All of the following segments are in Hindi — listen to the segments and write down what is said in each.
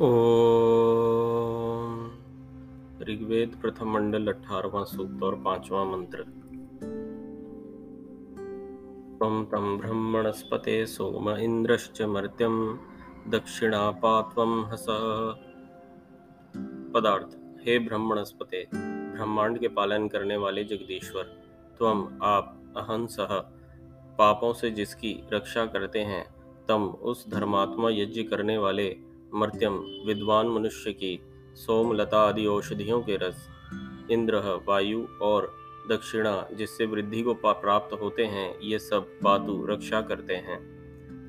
ओम। ऋग्वेद प्रथम मंडल अठारवा सूक्त और पांचवा मंत्र। त्वं तं ब्रह्मणस्पते सोम इंद्रश्च मर्त्यं दक्षिणापात्वं हस। पदार्थ, हे ब्रह्मणस्पते, ब्रह्मांड के पालन करने वाले जगदीश्वर त्वम आप अहंसह पापों से जिसकी रक्षा करते हैं, तम उस धर्मात्मा यज्ञ करने वाले मर्त्यम, विद्वान मनुष्य की सोमलता आदि औषधियों के रस, इंद्र वायु और दक्षिणा जिससे वृद्धि को प्राप्त होते हैं, ये सब पातु रक्षा करते हैं।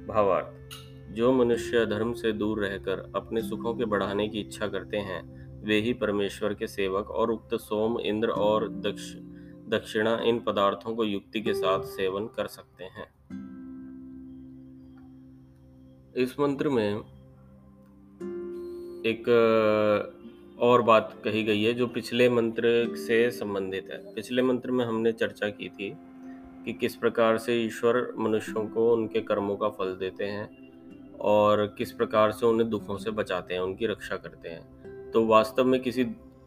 भावार्थ, जो मनुष्य धर्म से दूर रहकर अपने सुखों के बढ़ाने की इच्छा करते हैं, वे ही परमेश्वर के सेवक और उक्त सोम, इंद्र और दक्ष, दक्षिणा इन पदार्थों को युक्ति के साथ सेवन कर सकते हैं। इस मंत्र में एक और बात कही गई है जो पिछले मंत्र से संबंधित है। पिछले मंत्र में हमने चर्चा की थी कि किस प्रकार से ईश्वर मनुष्यों को उनके कर्मों का फल देते हैं और किस प्रकार से उन्हें दुखों से बचाते हैं, उनकी रक्षा करते हैं। तो वास्तव में किसी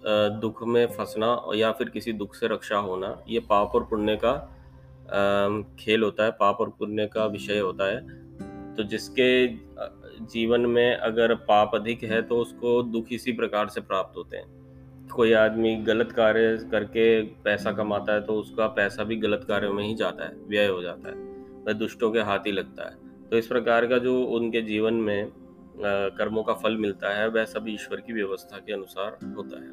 दुख में फंसना या फिर किसी दुख से रक्षा होना, ये पाप और पुण्य का खेल होता है, पाप और पुण्य का विषय होता है। तो जिसके जीवन में अगर पाप अधिक है तो उसको दुख इसी प्रकार से प्राप्त होते हैं। कोई आदमी गलत कार्य करके पैसा कमाता है तो उसका पैसा भी गलत कार्यों में ही जाता है, व्यय हो जाता है, वह दुष्टों के हाथ ही लगता है। तो इस प्रकार का जो उनके जीवन में कर्मों का फल मिलता है, वह सब ईश्वर की व्यवस्था के अनुसार होता है।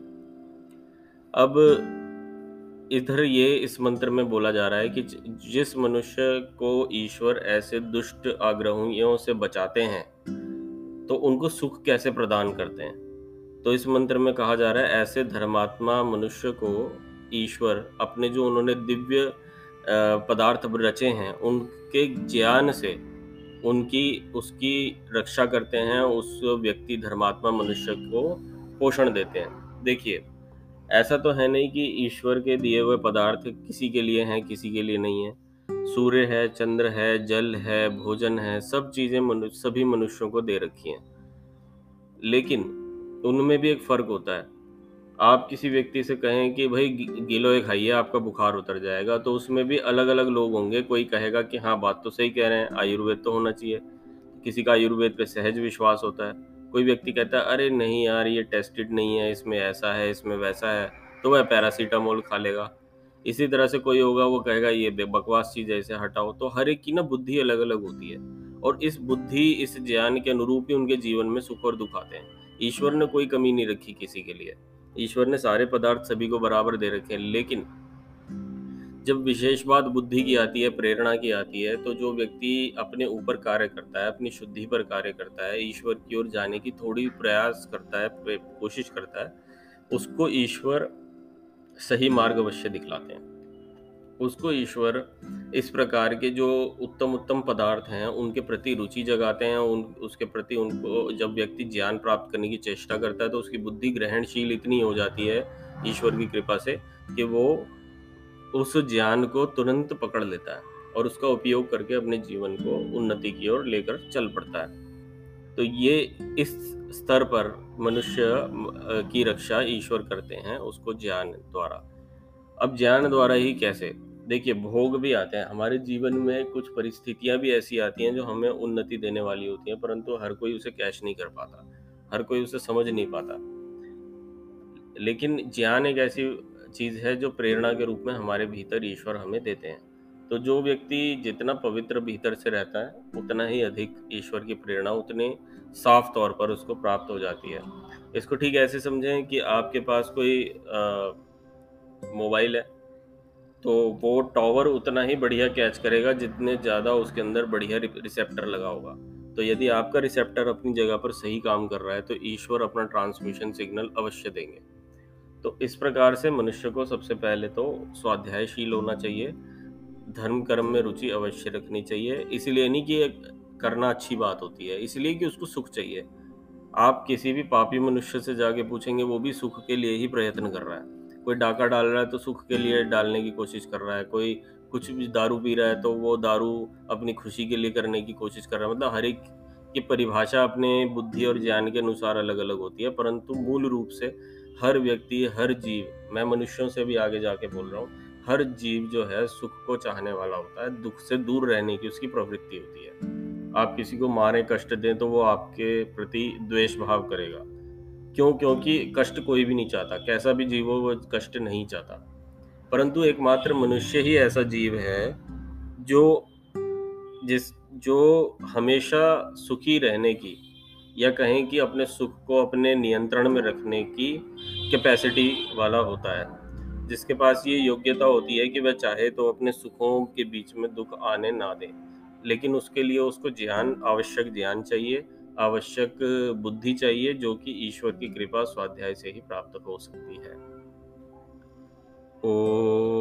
अब इधर ये इस मंत्र में बोला जा रहा है कि जिस मनुष्य को ईश्वर ऐसे दुष्ट आग्रहियों से बचाते हैं तो उनको सुख कैसे प्रदान करते हैं? तो इस मंत्र में कहा जा रहा है, ऐसे धर्मात्मा मनुष्य को ईश्वर, अपने जो उन्होंने दिव्य पदार्थ रचे हैं, उनके ज्ञान से उनकी, उसकी रक्षा करते हैं, उस व्यक्ति धर्मात्मा मनुष्य को पोषण देते हैं। देखिए ऐसा तो है नहीं कि ईश्वर के दिए हुए पदार्थ किसी के लिए हैं, किसी के लिए नहीं है। सूर्य है, चंद्र है, जल है, भोजन है, सब चीज़ें मनुष्य सभी मनुष्यों को दे रखी हैं। लेकिन उनमें भी एक फ़र्क होता है। आप किसी व्यक्ति से कहें कि भाई गिलोय खाइए, आपका बुखार उतर जाएगा तो उसमें भी अलग अलग लोग होंगे। कोई कहेगा कि हाँ बात तो सही कह रहे हैं, आयुर्वेद तो होना चाहिए। किसी का आयुर्वेद पे सहज विश्वास होता है। कोई व्यक्ति कहता है, अरे नहीं यार, ये टेस्टेड नहीं है, इसमें ऐसा है, इसमें वैसा है तो वह पैरासीटामोल खा लेगा। इसी तरह से कोई होगा, वो कहेगा, ये बकवास चीज़ ऐसे हटाओ। तो हर एक की ना बुद्धि अलग अलग होती है और इस बुद्धि, इस ज्ञान के अनुरूप ही उनके जीवन में सुख और दुख आते हैं। ईश्वर ने कोई कमी नहीं रखी किसी के लिए। ईश्वर ने सारे पदार्थ सभी को बराबर दे रखे हैं, लेकिन जब विशेष बात बुद्धि की आती है, प्रेरणा की आती है तो जो व्यक्ति अपने ऊपर कार्य करता है, अपनी शुद्धि पर कार्य करता है, ईश्वर की ओर जाने की थोड़ी प्रयास करता है कोशिश करता है, उसको ईश्वर सही मार्ग अवश्य दिखलाते हैं। उसको ईश्वर इस प्रकार के जो उत्तम उत्तम पदार्थ हैं, उनके प्रति रुचि जगाते हैं, उन, उसके प्रति उनको जब व्यक्ति ज्ञान प्राप्त करने की चेष्टा करता है तो उसकी बुद्धि ग्रहणशील इतनी हो जाती है ईश्वर की कृपा से कि वो उस ज्ञान को तुरंत पकड़ लेता है और उसका उपयोग करके अपने जीवन को उन्नति की ओर लेकर चल पड़ता है। तो ये इस स्तर पर मनुष्य की रक्षा ईश्वर करते हैं उसको ज्ञान द्वारा। अब ज्ञान द्वारा ही कैसे? देखिए, भोग भी आते हैं। हमारे जीवन में कुछ परिस्थितियाँ भी ऐसी आती हैं जो हमें उन्नति देने वाली होती हैं, परंतु हर कोई उसे कैश नहीं कर पाता, हर कोई उसे समझ नहीं पाता। लेकिन ज्ञान एक ऐसी चीज़ है जो प्रेरणा के रूप में हमारे भीतर ईश्वर हमें देते हैं। तो जो व्यक्ति जितना पवित्र भीतर से रहता है, उतना ही अधिक ईश्वर की प्रेरणा उतने साफ़ तौर पर उसको प्राप्त हो जाती है। इसको ठीक ऐसे समझें कि आपके पास कोई मोबाइल है तो वो टॉवर उतना ही बढ़िया कैच करेगा जितने ज़्यादा उसके अंदर बढ़िया रिसेप्टर लगा होगा। तो यदि आपका रिसेप्टर अपनी जगह पर सही काम कर रहा है तो ईश्वर अपना ट्रांसमिशन सिग्नल अवश्य देंगे। तो इस प्रकार से मनुष्य को सबसे पहले तो स्वाध्यायशील होना चाहिए। धर्म कर्म में रुचि अवश्य रखनी चाहिए। इसलिए नहीं कि करना अच्छी बात होती है इसलिए कि उसको सुख चाहिए। आप किसी भी पापी मनुष्य से जाके पूछेंगे वो भी सुख के लिए ही प्रयत्न कर रहा है। कोई डाका डाल रहा है तो सुख के लिए डालने की कोशिश कर रहा है। कोई कुछ भी दारू पी रहा है तो वो दारू अपनी खुशी के लिए करने की कोशिश कर रहा है। मतलब हर एक की परिभाषा अपने बुद्धि और ज्ञान के अनुसार अलग-अलग होती है, परंतु मूल रूप से हर व्यक्ति, हर जीव, मैं मनुष्यों से भी आगे जाके बोल रहा हूँ, हर जीव जो है सुख को चाहने वाला होता है, दुख से दूर रहने की उसकी प्रवृत्ति होती है। आप किसी को मारें, कष्ट दें तो वो आपके प्रति द्वेष भाव करेगा। क्यों? क्योंकि कष्ट कोई भी नहीं चाहता, कैसा भी जीव हो वो कष्ट नहीं चाहता। परंतु एकमात्र मनुष्य ही ऐसा जीव है, जो जिस जो हमेशा सुखी रहने की या कहें कि अपने सुख को अपने नियंत्रण में रखने की कैपेसिटी वाला होता है। जिसके पास ये योग्यता होती है कि वह चाहे तो अपने सुखों के बीच में दुख आने ना दे। लेकिन उसके लिए उसको ज्ञान आवश्यक ज्ञान चाहिए, आवश्यक बुद्धि चाहिए जो कि ईश्वर की कृपा स्वाध्याय से ही प्राप्त हो सकती है। ओम